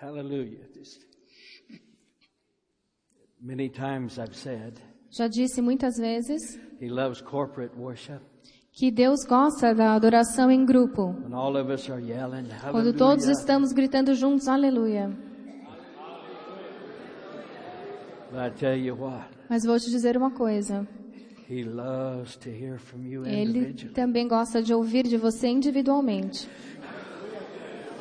Hallelujah. Many times I've said Já disse muitas vezes he loves corporate worship que Deus gosta da adoração em grupo. when all of us are yelling, Quando todos estamos gritando juntos, aleluia. But I tell you what, Mas vou te dizer uma coisa. he loves to hear from you Ele também gosta de ouvir de você individualmente. You lift those hands up and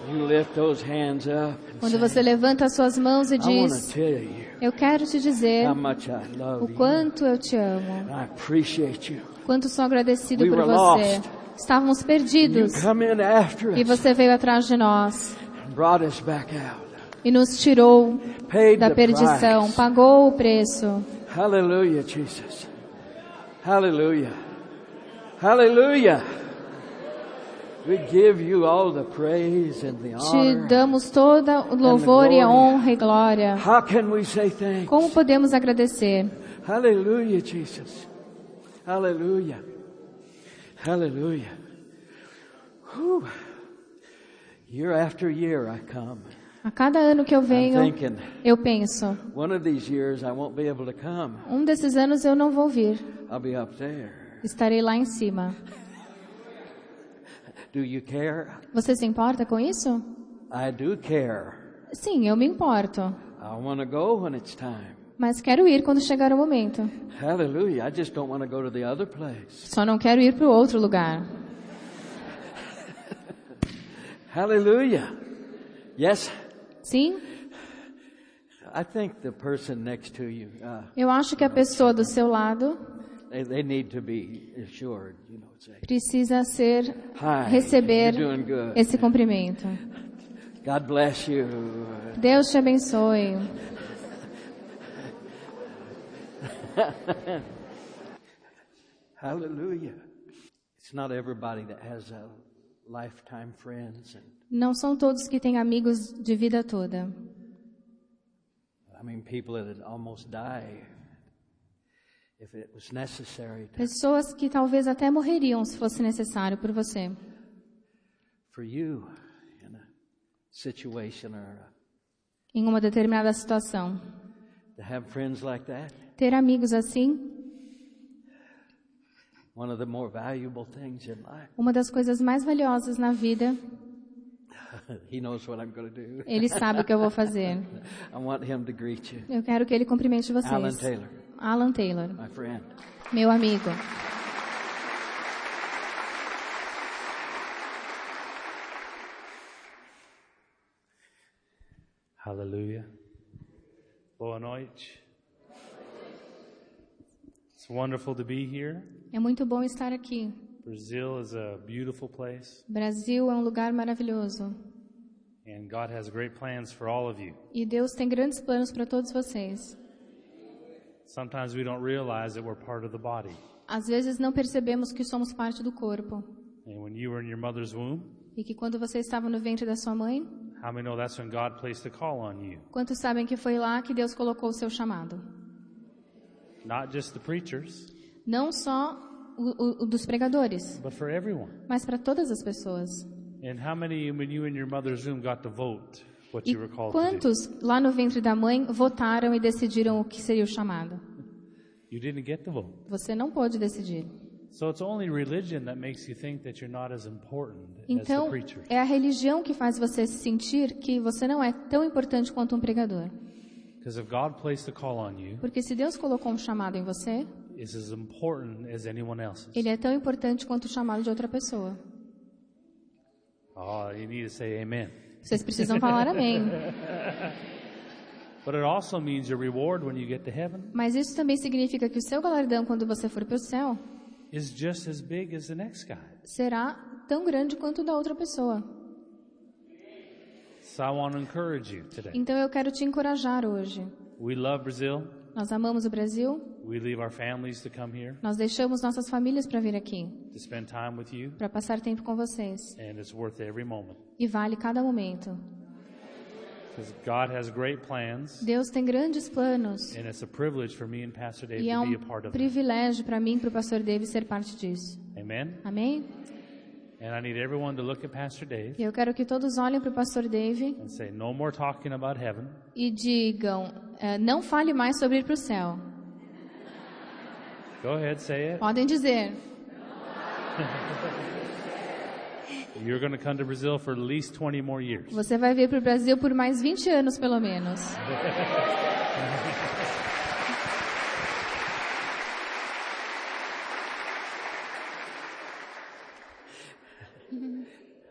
Quando você levanta as suas mãos e diz: Eu quero te dizer o quanto eu te amo, quanto sou agradecido por você. Estávamos perdidos e você veio atrás de nós e nos tirou da perdição, pagou o preço. Hallelujah, Jesus. Hallelujah. Hallelujah. We give you all the praise and the Te damos toda o louvor e a honra e glória. How can we say thanks? Como podemos agradecer? Hallelujah, Jesus. Hallelujah. Hallelujah. Whew. Year after year I come. A cada ano que eu venho, thinking, eu penso: one of these years I won't be able to come. um desses anos eu não vou vir, I'll be up there. estarei lá em cima. Do you care? Você se importa com isso? I do care. Sim, eu me importo. I want to go when it's time. Mas quero ir quando chegar o momento. Hallelujah. I just don't want to go to the other place. Só não quero ir para o outro lugar. Hallelujah. Yes, Sim, I think the person next to you, uh, eu acho que a pessoa do seu lado they, they need to be assured, you know, say, precisa ser Hi, receber esse cumprimento. God bless you. Deus te abençoe. Hallelujah. It's not everybody that has lifetime friends. And, Não são todos que têm amigos de vida toda. I mean, people that almost die if it was necessary to, Pessoas que talvez até morreriam se fosse necessário por você. Em uma determinada situação. Ter amigos assim, uma das coisas mais valiosas na vida, ele sabe o que eu vou fazer. Eu quero que ele cumprimente vocês. Alan Taylor, Alan Taylor, my friend. meu amigo. Hallelujah. Boa noite. It's wonderful to be here. É muito bom estar aqui. Brazil is a beautiful place, Brasil é um lugar maravilhoso. and God has great plans for all of you. E Deus tem grandes planos para todos vocês. Sometimes we don't realize that we're part of the body. Às vezes não percebemos que somos parte do corpo. And when you were in your mother's womb, E que quando você estava no ventre da sua mãe, how many know that's when God placed a call on you? quantos sabem que foi lá que Deus colocou o seu chamado? Not just the preachers, Não só o, o- dos pregadores, but for everyone. mas para todas as pessoas. And how many, when you in your mother's womb got to vote E quantos lá no ventre da mãe votaram e decidiram o que seria o chamado? Você não pôde decidir. So it's only religion that makes you think that you're not as important as the Então, é a religião que faz você se sentir que você não é tão importante quanto um pregador. Because if God placed a call on you, Porque se Deus colocou um chamado em você, it's as important as anyone else's. ele é tão importante quanto o chamado de outra pessoa. Oh, you need to say amen. Vocês precisam falar amém. Mas isso também significa que o seu galardão quando você for para o céu será tão grande quanto o da outra pessoa. So I want to encourage you today. Então eu quero te encorajar hoje. Nós amamos o Brasil, We leave our families to come here nós deixamos nossas famílias para vir aqui, to spend time with you, para passar tempo com vocês. and it's worth every moment. E vale cada momento. Because God has great plans, Deus tem grandes planos. and it's a privilege for me and Pastor Dave E é to um be a part of them. privilégio para mim e para o pastor David ser parte disso. Amen? Amém? And I need everyone to look at Pastor Dave E eu quero que todos olhem para o pastor Dave and say, No more talking about heaven. e digam: eh, não fale mais sobre ir para o céu. Go ahead, say it. Podem dizer. You're going to come to Brazil for at least 20 more years. Você vai vir para o Brasil por mais 20 anos, pelo menos.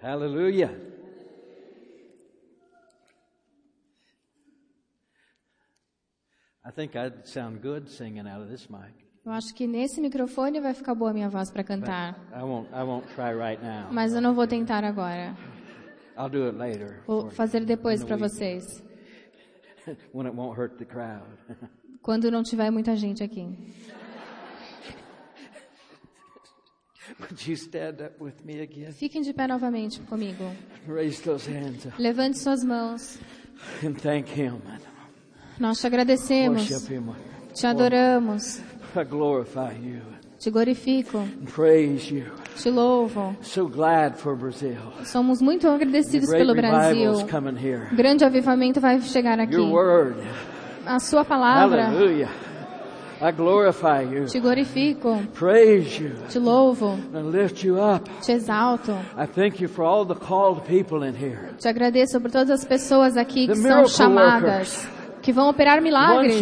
Hallelujah. I think I'd sound good singing out of this mic. Eu acho que nesse microfone vai ficar boa a minha voz para cantar. I won't I won't right. Mas eu não vou tentar agora. I'll do it later. Vou fazer depois para vocês. When it won't hurt the crowd. Quando não tiver muita gente aqui. Would you stand up with me again? Fiquem de pé novamente comigo. Raise those hands up Levante suas mãos. and thank Him. Nós te agradecemos, Worship Him. te adoramos, I glorify you. te glorifico, Praise you. te louvo. So glad for Brazil. Somos muito agradecidos pelo Brasil. Grande avivamento vai chegar aqui. Your word. A sua palavra, Hallelujah. I glorify you. te glorifico, Praise you. te louvo, And lift you up. te exalto. I thank you for all the called people in here. Te agradeço por todas as pessoas aqui que The são chamadas, que vão operar milagres,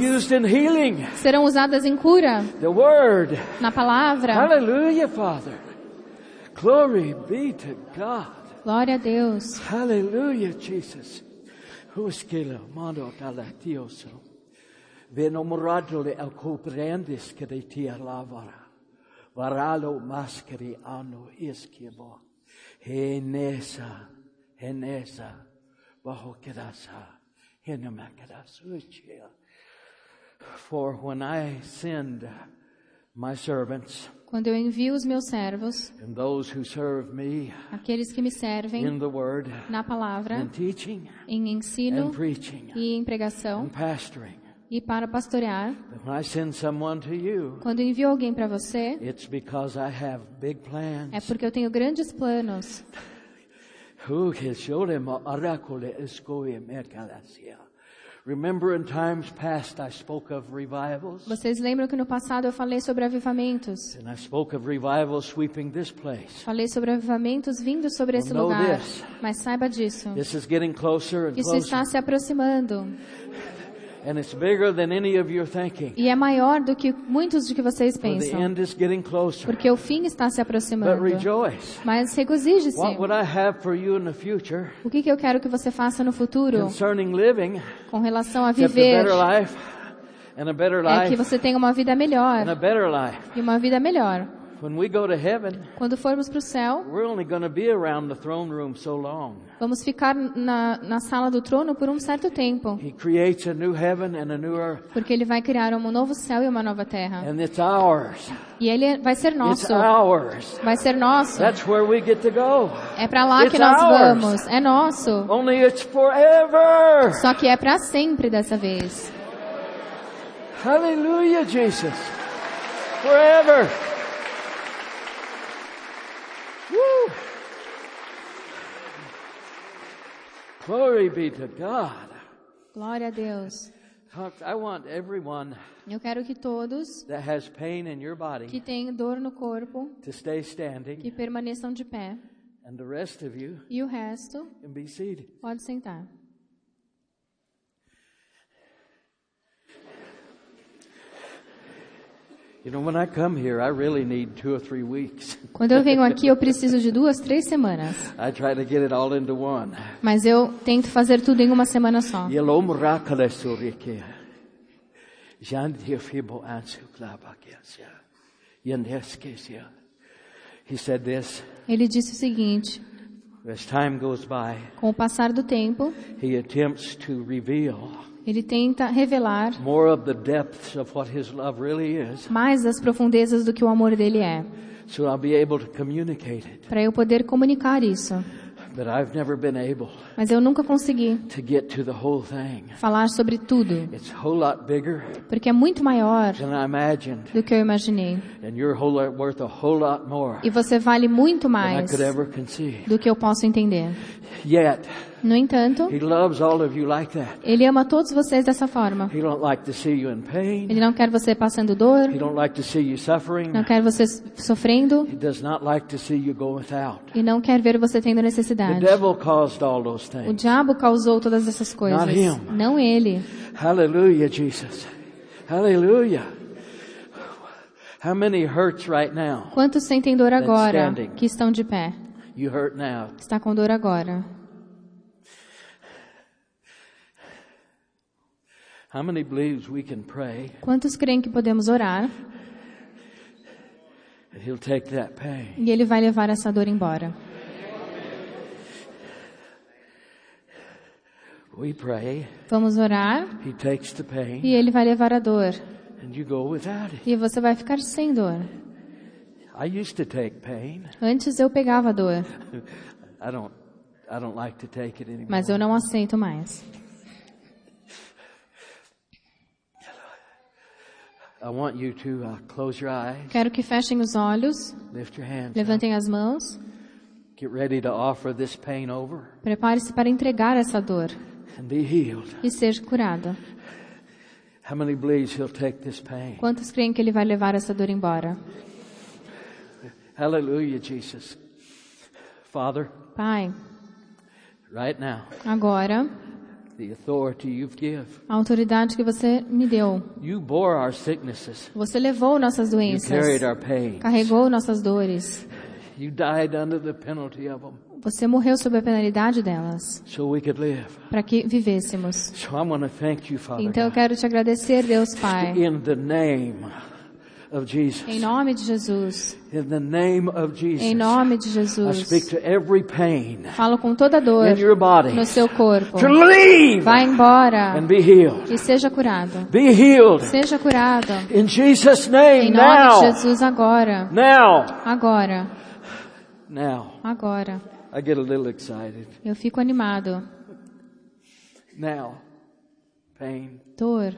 serão usadas em cura, The word. na palavra. Hallelujah, Father. Glory be to God. Glória a Deus. Hallelujah, Jesus. Huskila mando talatioso. Venomorado le alcoprendis cretia lavara. Varalo maskeri ano iskibo. Henesa, henesa, bajo henemakadasuchia. For when I send my servants Quando eu envio os meus servos, and those who serve me aqueles que me servem in the word, na palavra, in teaching em ensino preaching e em pregação e para pastorear, But when I send someone to you, quando eu envio alguém para você, it's because I have big plans. é porque eu tenho grandes planos. Remember in times past I spoke of revivals? Vocês lembram que no passado eu falei sobre avivamentos? And I spoke of revivals sweeping this place. Falei sobre avivamentos vindo sobre esse lugar. this. Mas saiba disso. This is getting closer and Isso closer. está se aproximando. E é maior do que muitos de que vocês pensam. end is getting closer. Porque o fim está se But aproximando. rejoice. Mas regozije-se. What would I have for you in the future O que, que eu quero que você faça no futuro concerning living com relação a viver? better life and a better É que você tenha uma vida and a melhor. better life? E uma vida melhor. When we go to heaven, Quando formos para o céu, we're only going to be around the throne room so long. vamos ficar na, na sala do trono por um certo tempo. He creates a new heaven and a new earth, Porque ele vai criar um novo céu e uma nova terra. and it's ours. E ele vai ser It's nosso. ours. Vai ser nosso. That's where we get to go. É para lá que It's nós ours. vamos. É nosso. Only it's forever. Só que é para sempre dessa vez. Hallelujah, Jesus. Forever. Glory be to God. Glória a Deus. I want everyone Eu quero que todos that has pain in your que body têm dor no corpo, to stay standing, que permaneçam de pé. and the rest of you E o resto, can be seated. pode sentar. You know, when I come here, I really need two or three weeks. Quando eu venho aqui, eu preciso de duas, três semanas. I try to get it all into one. Mas eu tento fazer tudo em uma semana só. Ele disse o seguinte: as time goes by, com o passar do tempo, ele tenta revelar more of the depths of what his love really is, mais das profundezas do que o amor dele é, so I'll be able to communicate it. para eu poder comunicar isso. But I've never been able Mas eu nunca consegui to get to the whole thing. falar sobre tudo, It's a whole lot bigger porque é muito maior than I imagined, do que eu imaginei. and you're a whole lot, worth a whole lot more E você vale muito than I mais do que eu posso entender. Yet, No entanto, He loves all of you like that. Ele ama todos vocês dessa forma. He don't like to see you in pain. Ele não quer você passando dor, He don't like to see you suffering. não quer você sofrendo He does not like to see you go without. e não quer ver você tendo necessidade. O diabo causou todas essas coisas, não ele. Hallelujah, Jesus. Now? Quantos sentem dor agora que estão de pé? Está com dor agora. How many believes we can pray Quantos creem que podemos orar and he'll take that pain? e ele vai levar essa dor embora? We pray, Vamos orar he takes the pain, e ele vai levar a dor. and you go without it. E você vai ficar sem dor. I used to take pain. Antes eu pegava a dor, I don't I don't like to take it anymore. mas eu não aceito mais. I want you to uh, close your eyes, Quero que fechem os olhos, lift your hands, up, levantem as mãos, get ready to offer this pain over prepare-se para entregar essa dor and be healed. e seja curado. How many believes he'll take this pain? Quantos creem que ele vai levar essa dor embora? Hallelujah, Jesus. Father, Pai, right now, agora, a autoridade que você me deu. you bore our sicknesses, Você levou nossas you doenças, carregou nossas dores. you died under the penalty of them, Você morreu sob a penalidade delas, so we could live. para que vivêssemos. So I want to thank you, Father, Então eu quero te agradecer, Deus Pai, in the name of Jesus. em nome de Jesus. In the name of Jesus, Em nome de I Jesus. speak to every pain Falo com toda dor in your body no seu corpo. to leave Vá embora and be healed. e seja curado. Be healed Seja curado. in Jesus' Em name nome de now. Jesus agora. Now, Agora. now. Agora. I get a little excited. Eu fico animado. Now, pain, Dor,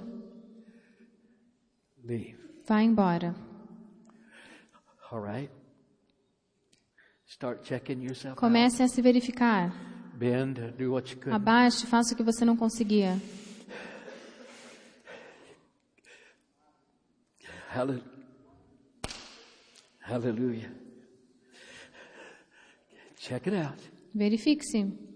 leave. Vá embora. All right? Start checking yourself. Comece a se verificar. Bend, do what you could. Abaixe, faça o que você não conseguia. Hallelujah. Check it out. Verifique-se.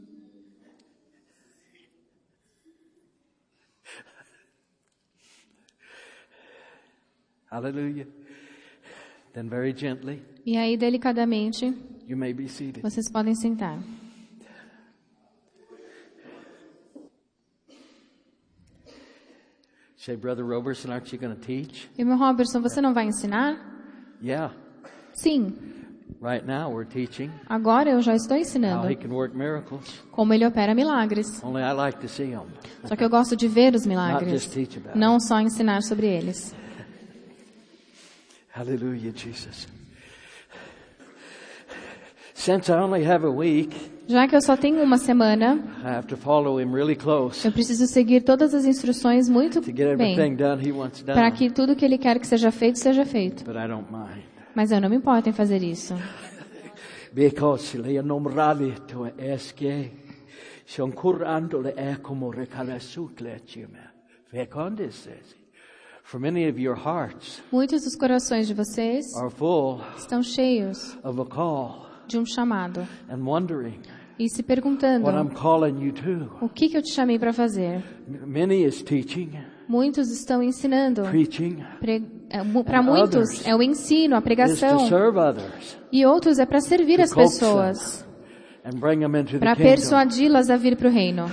Hallelujah. Then very gently, E aí, delicadamente, you may be seated. vocês podem sentar. Say, Brother Roberson, aren't you going to teach? Meu Robertson, você não vai ensinar? Yeah. Sim. Right now we're teaching Agora eu já estou how ensinando he can work miracles. como ele opera milagres. Only I like to see them, Só que eu gosto de ver os not milagres, just teach about não só ensinar sobre eles. Hallelujah, Jesus. Since I only have a week, Já que eu só tenho uma semana, I have to follow him really close eu preciso seguir todas as instruções muito to get bem, everything done he wants done. para que tudo que ele quer que seja feito, seja feito. But I don't mind. Mas eu não me importo em fazer isso. Because For many of your hearts Muitos dos corações de vocês are full estão cheios of a call de um chamado and wondering e se perguntando: what I'm calling you to. o que, que eu te chamei para fazer? Many is teaching, Muitos estão ensinando. preaching, Para And muitos é o ensino, a pregação. E outros é para servir as pessoas, para persuadi-las a vir para o reino.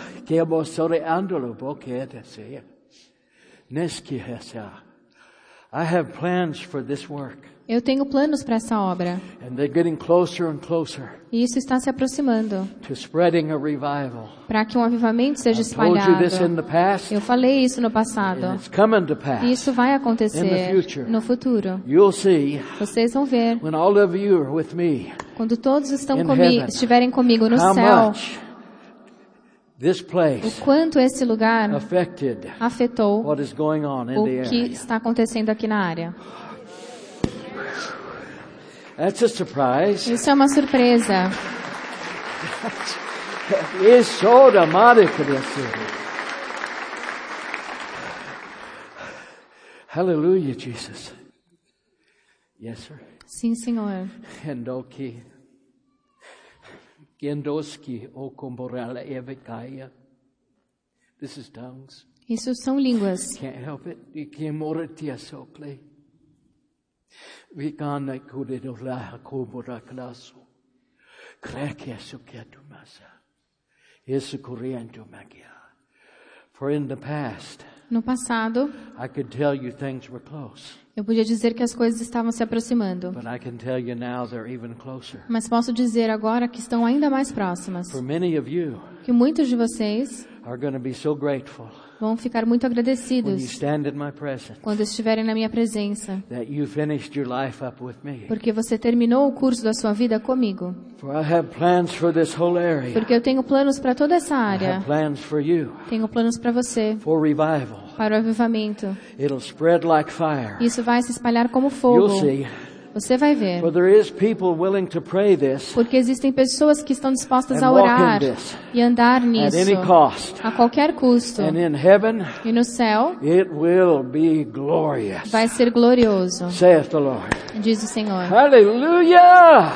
Eu tenho planos para essa obra. And they're getting closer and closer E isso está se aproximando to spreading a revival. para que um avivamento seja espalhado. Eu falei isso no passado. it's coming to E pass. isso vai acontecer future. no futuro. You'll see Vocês vão ver when all of you are with me quando todos estão estiverem comigo no céu, o place quanto esse lugar affected afetou what is going on in o the que area. está acontecendo aqui na área. That's a surprise. Isso é uma surpresa. It's so dramatic for this city. Hallelujah, Jesus. Yes, sir. Sim, Senhor. Gendoski okomborala evikaya. This is tongues. Isso são línguas. No passado, Eu podia dizer que as coisas estavam se aproximando. Mas posso dizer agora que estão ainda mais próximas. Que muitos de vocês vão ficar muito agradecidos quando estiverem na minha presença. Porque você terminou o curso da sua vida comigo. Porque eu tenho planos para toda essa área. Tenho planos para você, for revival. Para o avivamento. It'll spread like fire. Isso vai se espalhar como fogo. You'll see. Você vai ver. For there is people willing to pray this Porque existem pessoas que estão dispostas a orar e andar at nisso any cost. a qualquer custo. And in heaven, E no céu it will be glorious, vai ser glorioso, saith the Lord. diz o Senhor. Hallelujah!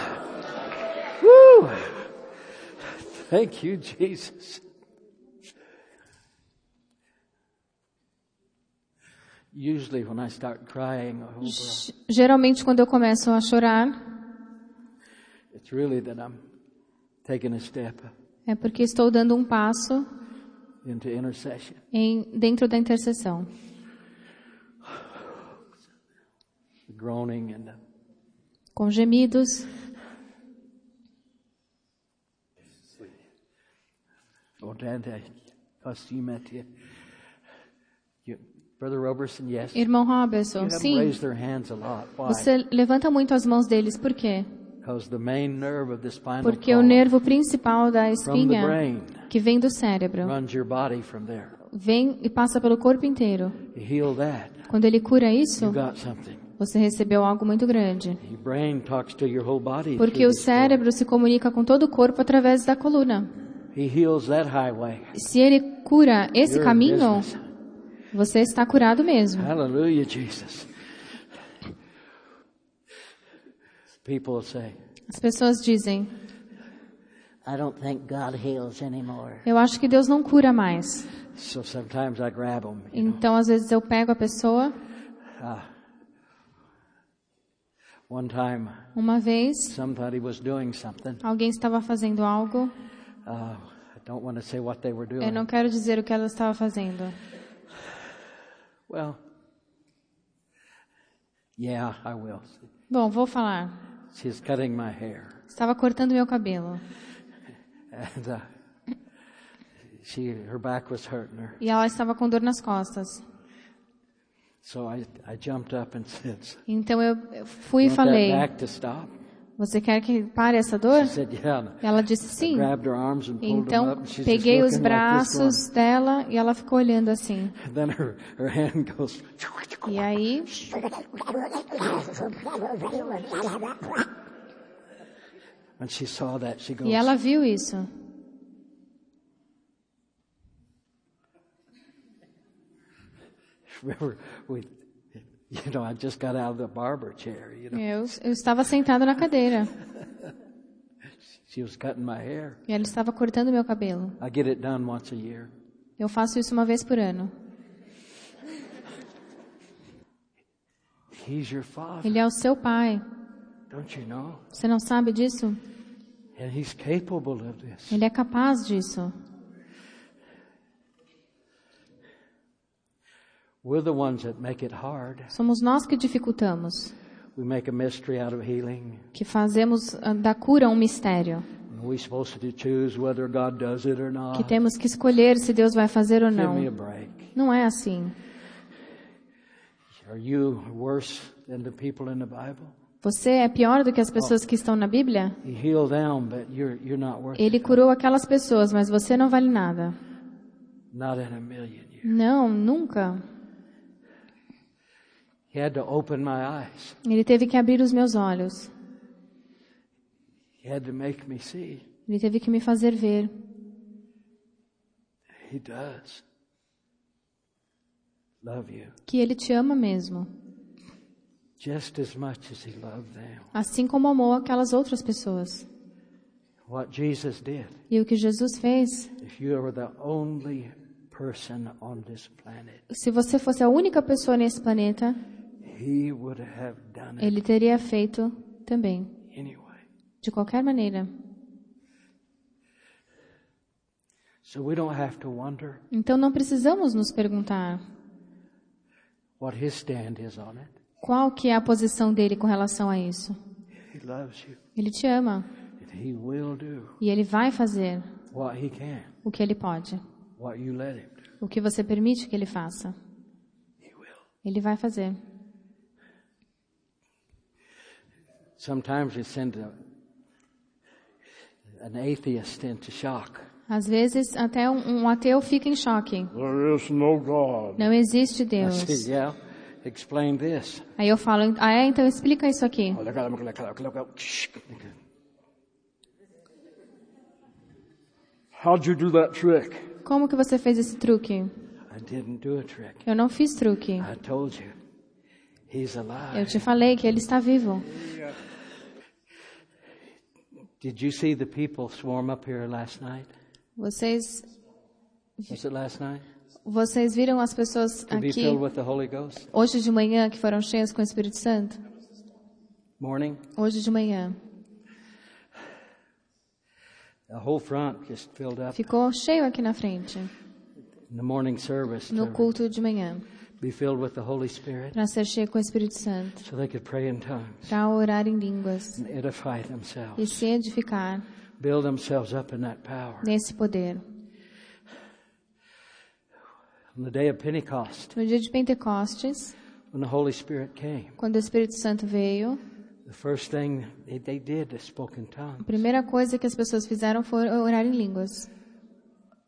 Woo! Thank you, Jesus. Usually, when I start crying over, Geralmente, quando eu começo a chorar, it's really that I'm taking a step é porque estou dando um passo into intercession. em, dentro da intercessão. Com gemidos, I costume at you. you. Brother Roberson, yes. irmão Robertson, sim, raised their hands a lot. Why? você levanta muito as mãos deles, por quê? Because the main nerve of the spinal Porque o nervo principal da from the espinha, brain que vem do cérebro, runs your body from there. vem e passa pelo corpo inteiro. You heal that, Quando ele cura isso, você recebeu algo muito grande. Your brain talks to your whole body. Porque o cérebro se comunica com todo o corpo através da coluna. He heals that highway. Se ele cura esse caminho. Você está curado mesmo. Hallelujah, Jesus. People say, As pessoas dizem: I don't think God heals anymore. Eu acho que Deus não cura mais. So sometimes I grab them. Então, às vezes, eu pego a pessoa. One time, Uma vez, somebody was doing something. alguém estava fazendo algo. Uh, I don't want to say what they were Eu doing. não quero dizer o que ela estava fazendo. Well, yeah, I will. Bom, vou falar. She's cutting my hair. Estava cortando meu cabelo. And uh, she, her back was hurting her. E ela estava com dor nas costas. So I, I jumped up and said, Então eu fui e that falei: back to stop? Você quer que pare essa dor? Ela disse sim. Então peguei os braços dela e ela ficou olhando assim. E aí E ela viu isso. remember, we, you know, I just got out of the barber chair, you know. Eu, eu estava sentada na cadeira She was cutting my hair. e ela estava cortando meu cabelo. I get it done once a year. Eu faço isso uma vez por ano. He's your father, Ele é o seu pai. don't you know? Você não sabe disso? And he's capable of this. Ele é capaz disso. We're the ones that make it hard. Somos nós que dificultamos. We make a mystery out of healing. que fazemos ah, da cura um mistério, we're supposed to choose whether God does it or not. que temos que escolher se Deus vai fazer ou Give me a não. break. Não é assim. Are you worse than the people in the Bible? Você é pior do que as pessoas que estão na Bíblia? Ele curou aquelas pessoas, mas você não vale nada. Não, nunca. He had to open my eyes. Ele teve que abrir os meus olhos. He had to make me see. Ele teve que me fazer ver. He does. Love you Que Ele te ama mesmo. just as much as he loved them. Assim como amou aquelas outras pessoas. What Jesus did. E o que Jesus fez? If you were the only person on this planet, Se você fosse a única pessoa nesse planeta, he would have done it Ele teria feito também. anyway. De qualquer maneira. Então não precisamos nos perguntar what his stand is on it. qual que é a posição dele com relação a isso. He loves you, Ele te ama and he will do e ele vai fazer what he can, o que ele pode. what you let him do. O que você permite que ele faça, ele vai fazer. Sometimes we send a, an atheist into shock. Às vezes até um, um ateu fica em choque. There is no God. Não existe I Deus. say, yeah, explain this. Aí eu falo, ah é, então explica isso aqui. How'd you do that trick? Como que você fez esse truque? I didn't do a trick. Eu não fiz truque. I told you. He's Eu te falei que ele está vivo. Did you see the people swarm up here last night? Vocês, Was it last night? vocês viram as pessoas To aqui filled with the Holy Ghost? hoje de manhã que foram cheias com o Espírito Santo? Morning? Hoje de manhã. The whole front just filled up Ficou cheio aqui na frente, in the morning service no to culto de manhã, be filled with the Holy Spirit para ser cheio com o Espírito Santo, so they could pray in tongues para orar em línguas and edify e themselves, se edificar build themselves up in that power. nesse poder. On the day of Pentecost, No dia de Pentecostes, when the Holy Spirit came, quando o Espírito Santo veio, the first thing they, did is spoke in a tongues. primeira coisa que as pessoas fizeram foi orar em línguas.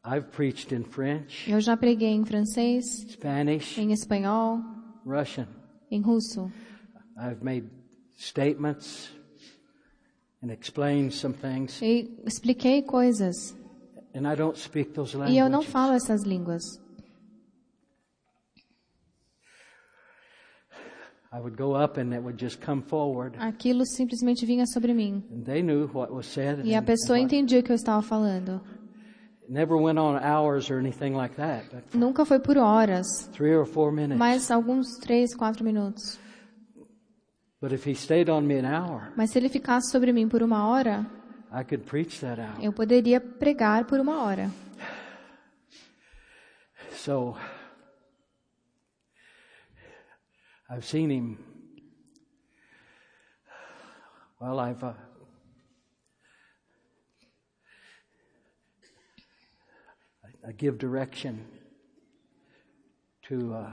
I've preached in French, Eu já preguei em francês, Spanish, em espanhol, Russian. em russo. I've made statements and explained some things, E expliquei coisas. and I don't speak those E eu não languages. falo essas línguas. I would go up and it would just come forward, Aquilo simplesmente vinha sobre mim. and they knew what was said. E a pessoa entendia o que eu estava falando. Nunca foi por horas, three or four minutes. mas alguns três, quatro minutos. But if he stayed on me an hour, Mas se ele ficasse sobre mim por uma hora, I could preach that hour. eu poderia pregar por uma hora. So I've seen him. Well, I've. Uh, I give direction to uh,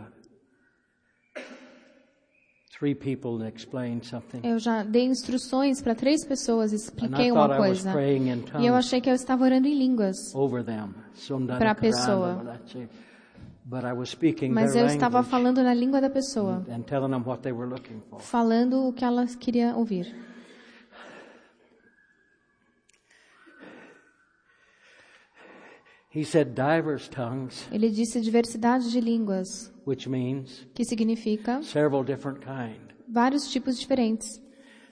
three people to explain something. Eu já dei instruções para três pessoas, And expliquei uma coisa. E eu achei que eu estava orando em línguas. them. Pra pessoa. But I was speaking Mas eu estava falando na língua da pessoa, and falando o que ela queria ouvir. He said divers tongues, Ele disse diversidade de línguas, which means que significa several different kind. vários tipos diferentes.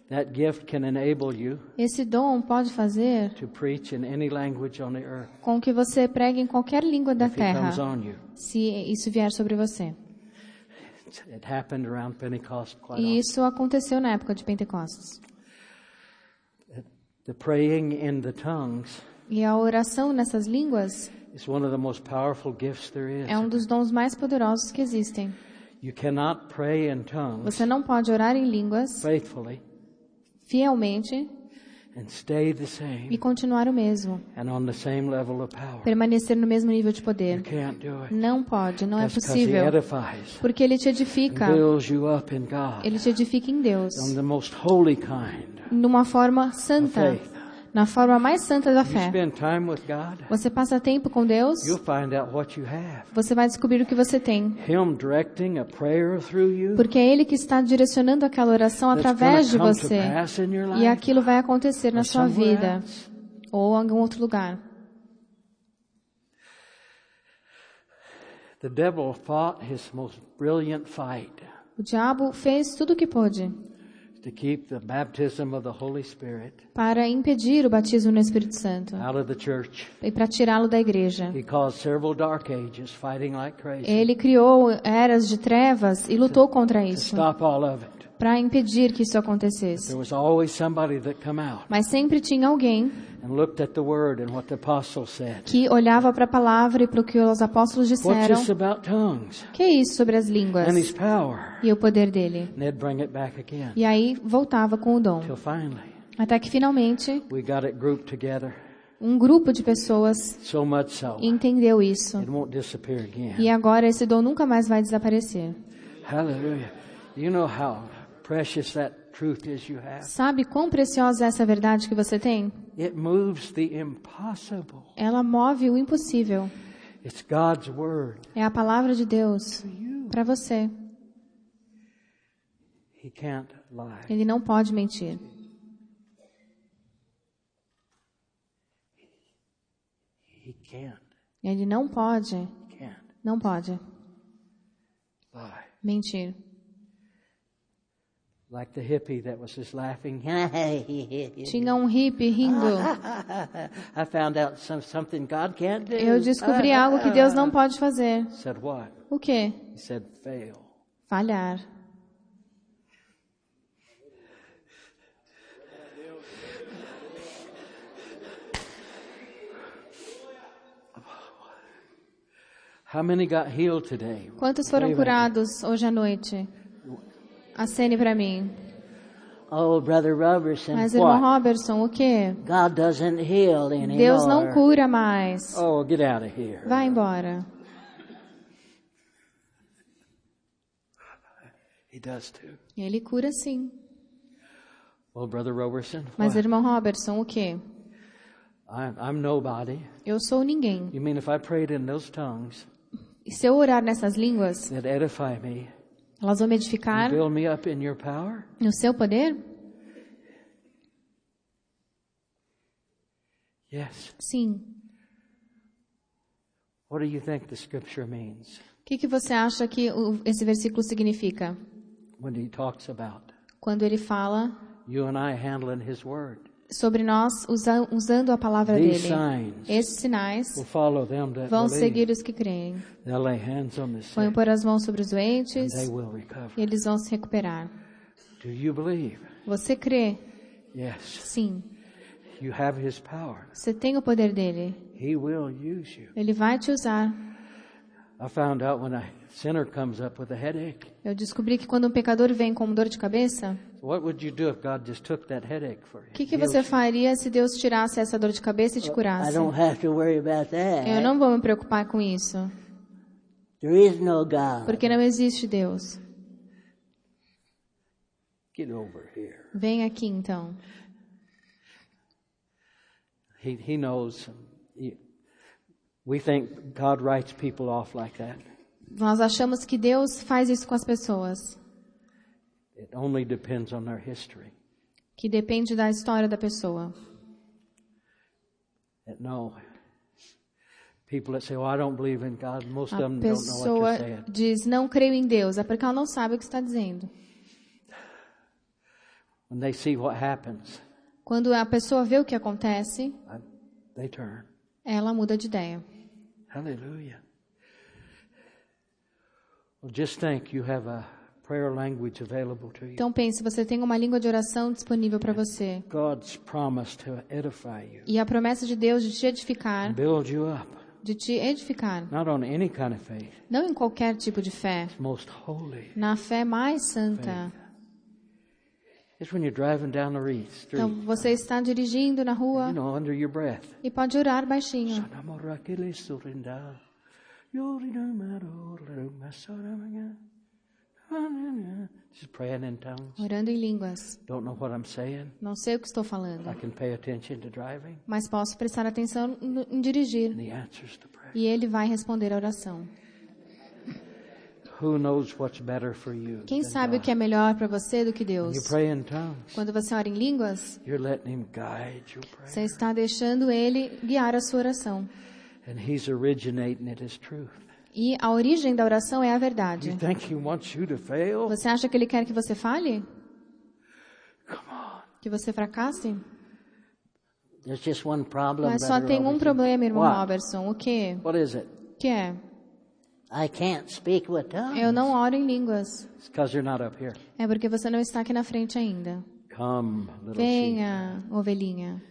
That gift can enable you Esse dom pode fazer to preach in any language on the earth com que você pregue em qualquer língua da if it comes terra, on you. se isso vier sobre você. It happened around Pentecost quite E often. isso aconteceu na época de Pentecostes. E a oração nessas línguas é um dos dons mais poderosos que existem. You cannot pray in tongues Você não pode orar em línguas faithfully fielmente and stay the same e continuar o mesmo, and on the same level of power. permanecer no mesmo nível de poder. Não pode, não é possível, porque ele te edifica. Ele te edifica em Deus, numa forma santa. Na forma mais santa da fé. Você passa tempo com Deus, você vai descobrir o que você tem. Porque é Ele que está direcionando aquela oração através de você. E aquilo vai acontecer na sua vida ou em algum outro lugar. O diabo fez tudo o que pôde to keep the baptism of the Holy Spirit para impedir o batismo no Espírito Santo out of the church. e para tirá-lo da igreja. He caused several dark ages fighting like crazy Ele criou eras de trevas e lutou contra to isso, stop all of it. Para impedir que isso acontecesse. There was always somebody that come out Mas sempre tinha alguém que olhava para a palavra e para o que os apóstolos disseram. this about tongues Que é isso sobre as línguas and his power? e o poder dele? E aí voltava com o dom. Até que finalmente um grupo de pessoas entendeu isso. E agora esse dom nunca mais vai desaparecer. Hallelujah. You know how precious that truth is you have? Sabe quão preciosa é essa verdade que você tem? It moves the impossible. Ela move o impossível. It's God's word. É a palavra de Deus para você. He can't lie. Ele não pode mentir. He can't. Ele não pode, Can't não pode lie. mentir. Like the hippie that was just laughing. Tinha um hippie rindo. I found out some, something God can't do. Eu descobri algo que Deus não pode fazer. Said what? O quê? He said fail. Falhar. How many got healed today? Quantos foram curados hoje à noite? Acene para mim. Oh, Brother Robertson, Mas, irmão what? Robertson, o quê? God doesn't heal anymore. Deus não cura mais. Oh, get out of here. Vai embora. He does too. Ele cura sim. Well, Brother Robertson, Mas, what? irmão Robertson, o quê? I'm, I'm nobody. Eu sou ninguém. You mean if I prayed in those tongues E se eu orar nessas línguas, that edify me elas vão me edificar no seu poder? Sim. What do you think the scripture means O que, que você acha que o- esse versículo significa? when he talks about Quando ele fala you and I handling his word? Sobre nós usa- usando a palavra These dele. Esses sinais vão seguir os que creem. Vão pôr as mãos sobre os doentes e eles vão se recuperar. Você crê? Yes. Sim. Você tem o poder dele. Ele vai te usar. Eu descobri que quando um pecador vem com dor de cabeça, O que, que você faria se Deus tirasse essa dor de cabeça e te curasse? Eu não vou me preocupar com isso, porque não existe Deus. Vem aqui então. He, he knows. He- We think God writes people off like that. Nós achamos que Deus faz isso com as pessoas, It only depends on their history. que depende da história da pessoa. No. People that say, "Well, I don't believe in God," most of them don't know what they're saying. diz não creio em Deus, é porque ela não sabe o que está dizendo. When they see what happens, Quando a pessoa vê o que acontece, they turn. ela muda de ideia. Hallelujah. Well, just think you have a Então pense, você tem uma língua de oração disponível para você. God's promise to edify you, E a promessa de Deus de te edificar, build you up de te edificar. not on any kind of faith, Não em qualquer tipo de fé, most holy. na fé mais santa. It's when you're driving down the re- street, Então você está dirigindo na rua know, under your breath. e pode orar baixinho. Just praying in tongues. Orando em línguas. Don't know what I'm saying. Não sei o que estou falando, I can pay attention to driving mas posso prestar atenção no- em dirigir. and the answers to prayer. E ele vai responder a oração. Who knows what's better for you? Quem sabe o God? que é melhor para você do que When you Deus? pray in tongues, Quando você ora em línguas, you're letting Him guide your você prayer. está deixando ele guiar a sua oração. And He's originating it as truth. E a origem da oração é a You verdade. think He wants you to fail? Você acha que ele quer que você fale? Come on. Que você fracasse? There's just one problem. Mas só tem um Robertson. problema, irmão What? Robertson. O quê? What is it? O que é? I can't speak with tongues. Eu não oro em línguas. It's because you're not up here. É porque você não está aqui na frente ainda. Come, little sheep. Venha, ovelhinha.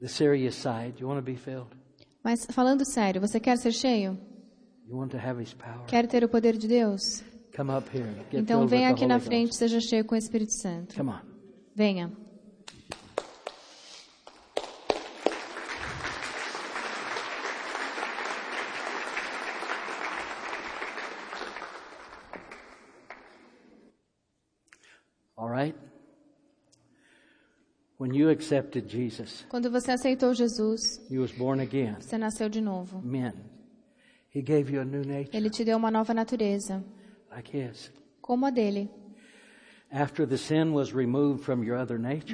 The serious side. You want to be filled? Mas falando sério, você quer ser cheio? You want to have His power? Quer ter o poder de Deus? Come up here. Get Então venha aqui na frente, seja cheio com o Espírito Santo. Come on. Venha. All right? When you accepted Jesus, Quando você aceitou Jesus, you was born again. você nasceu de novo. Men. He gave you a new nature Ele te deu uma nova natureza, like his. como a dele.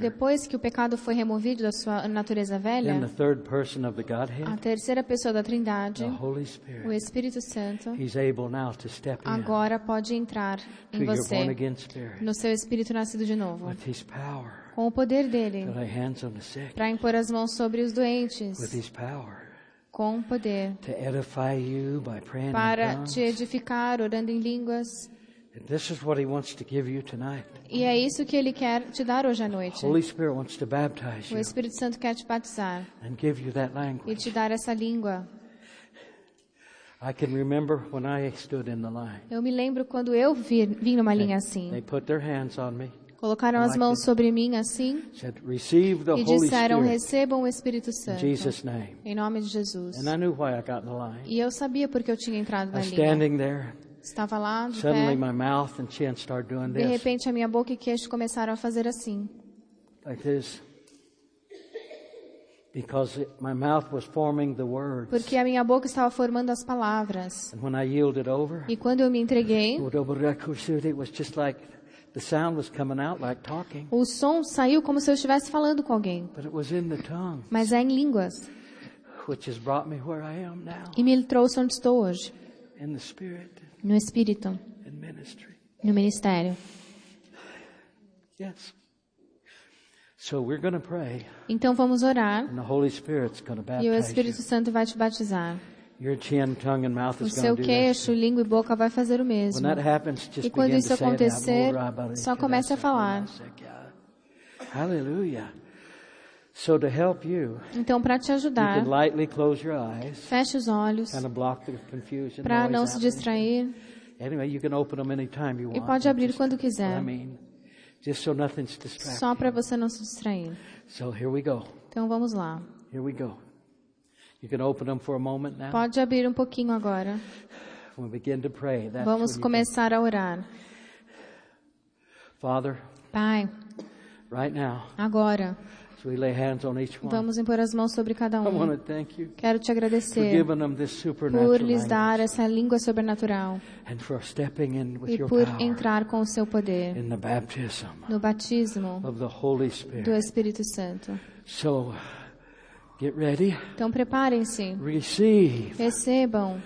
Depois que o pecado foi removido da sua natureza velha, the third person of the a terceira pessoa da Trindade, the Holy o Espírito Santo, He's able now to step in agora pode entrar em você, no seu espírito nascido de novo, with His power com o poder dele, to lay hands on the sick, para impor as mãos sobre os doentes, com o poder, to edify you by praying in para te edificar orando em línguas. And this is what He wants to give you tonight. E é isso que ele quer te dar hoje à noite. Holy Spirit wants to baptize O Espírito Santo quer te batizar and give you that e language. te dar essa língua. I can remember when I stood in the line. Eu me lembro quando eu vi, vim numa linha assim. They put their hands on me, Colocaram as mãos sobre mim assim said, "Receive the e disseram: recebam o Espírito Santo. Jesus' name." Em nome de Jesus. And I knew why I got in the line. E eu sabia porque eu tinha entrado na linha. Estava lá, de Suddenly, my mouth and chin started doing De this, repente, a minha boca e queixo começaram a fazer assim. like this, because my mouth was forming the words. Porque a minha boca estava formando as palavras. And when I yielded over, E quando eu me entreguei, it was just like the sound was coming out like talking, o som saiu como se eu estivesse falando com alguém. but it was in the tongue, Mas é em línguas. which has brought me where I am now E me trouxe onde estou hoje. in the Spirit No Espírito. No ministério. Yes. So we're going to pray, Então vamos orar. and the Holy Spirit's going to E o. Espírito Santo vai te batizar. Your chin, tongue, and mouth O seu queixo, língua e boca vai fazer o mesmo. E quando isso acontecer, só comece a falar. Hallelujah. So to help you, Então, para te ajudar, can lightly close your eyes, feche os olhos para não se distrair Anyway, you can open them anytime you e want. pode abrir Just- quando I quiser, mean, just so só para você não se distrair. So here we go. Então vamos lá. Here we go. You can open them for a moment now. Pode abrir um pouquinho agora. We'll begin to pray. Vamos começar a orar. Father, Pai, right now, agora, vamos impor as mãos sobre cada I want um. to thank you Quero te agradecer giving them this supernatural por lhes dar essa língua sobrenatural and for stepping in with e your por entrar com o seu poder in the baptism no batismo of the Holy do Spirit. Espírito Santo. So, get ready. Então preparem-se, recebam,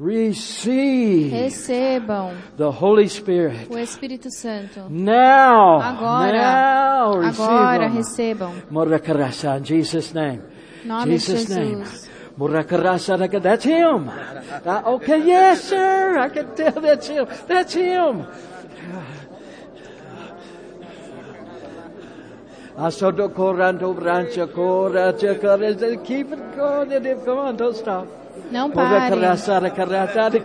receive recebam the Holy Spirit. o Espírito Santo. Now, Agora, now, receive agora recebam. Murakarasa, in Jesus' name. Nome de Jesus' name. Jesus. Murakarasa, that's him. Uh, okay, yes, sir. I can tell that's him. That's him. Asodo corando brancha cora, cara, keep it going, come on, don't stop. Não Cora pare. carasara carasara.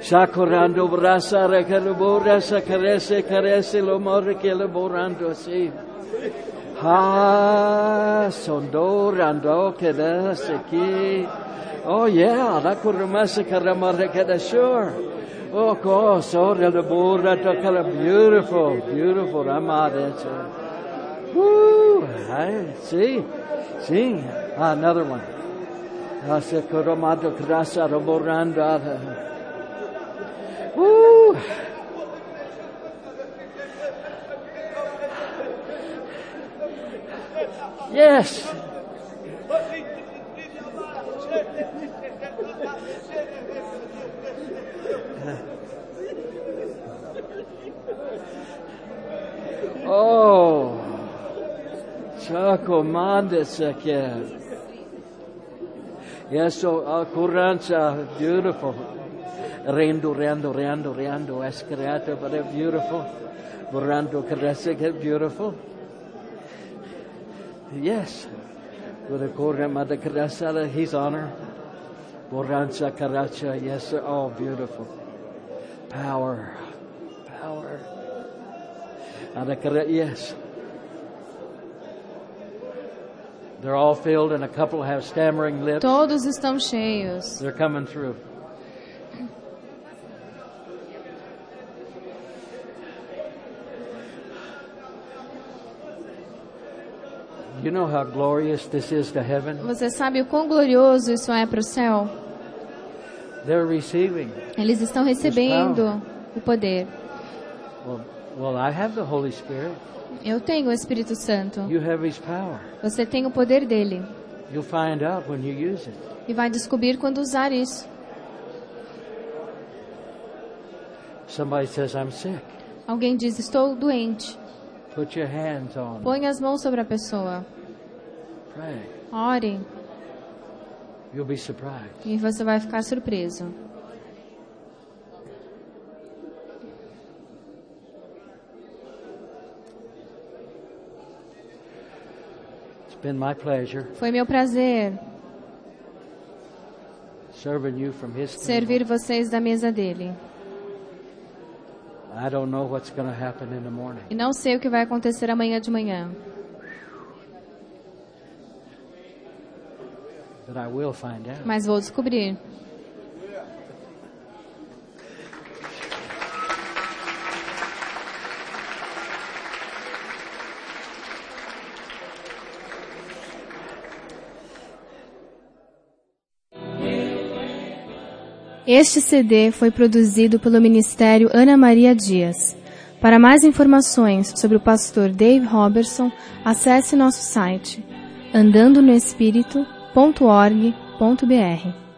Shakorando brasara carabora sacarese carese lo morre che lo borando assim. Ha sondorando che da aqui. Oh yeah, la corromasa caramare che da sure. Oh God, so the borra to color beautiful, beautiful amade. Woo! I see. See. Ah, another one. Asa coromado crasa roboranda. Yes. Oh, Chaco Mandes again. Yes, so uh, Kurancha, beautiful. Rendo, rendo, rendo, rendo, escreato, but they're beautiful. Borando, caressica, beautiful. Yes. With a Korea Mother he's honor. Borancha Karacha, yes, sir. Oh, beautiful. Power. Power. Yes. They're all filled, and a couple have stammering lips. Todos estão cheios. They're coming through. You know how glorious this is to heaven? Você sabe o quão glorioso isso é para o céu? They're receiving. Eles estão recebendo o poder. Well, well, I have the Holy Spirit. Eu tenho o Espírito Santo. You have His power. Você tem o poder dele. You'll find out when you use it. E vai descobrir quando usar isso. Somebody says, I'm sick. Alguém diz: Estou doente. Put your hands on. Põe as mãos sobre a pessoa. Pray. Ore. You'll be surprised. E você vai ficar surpreso. Been my pleasure Foi meu prazer serving you from His servir vocês da mesa dele. I don't know what's going to happen in the morning. E não sei o que vai acontecer amanhã de manhã. But I will find out. Mas vou descobrir. Este CD foi produzido pelo Ministério Ana Maria Dias. Para mais informações sobre o pastor Dave Robertson, acesse nosso site andandonoespírito.org.br.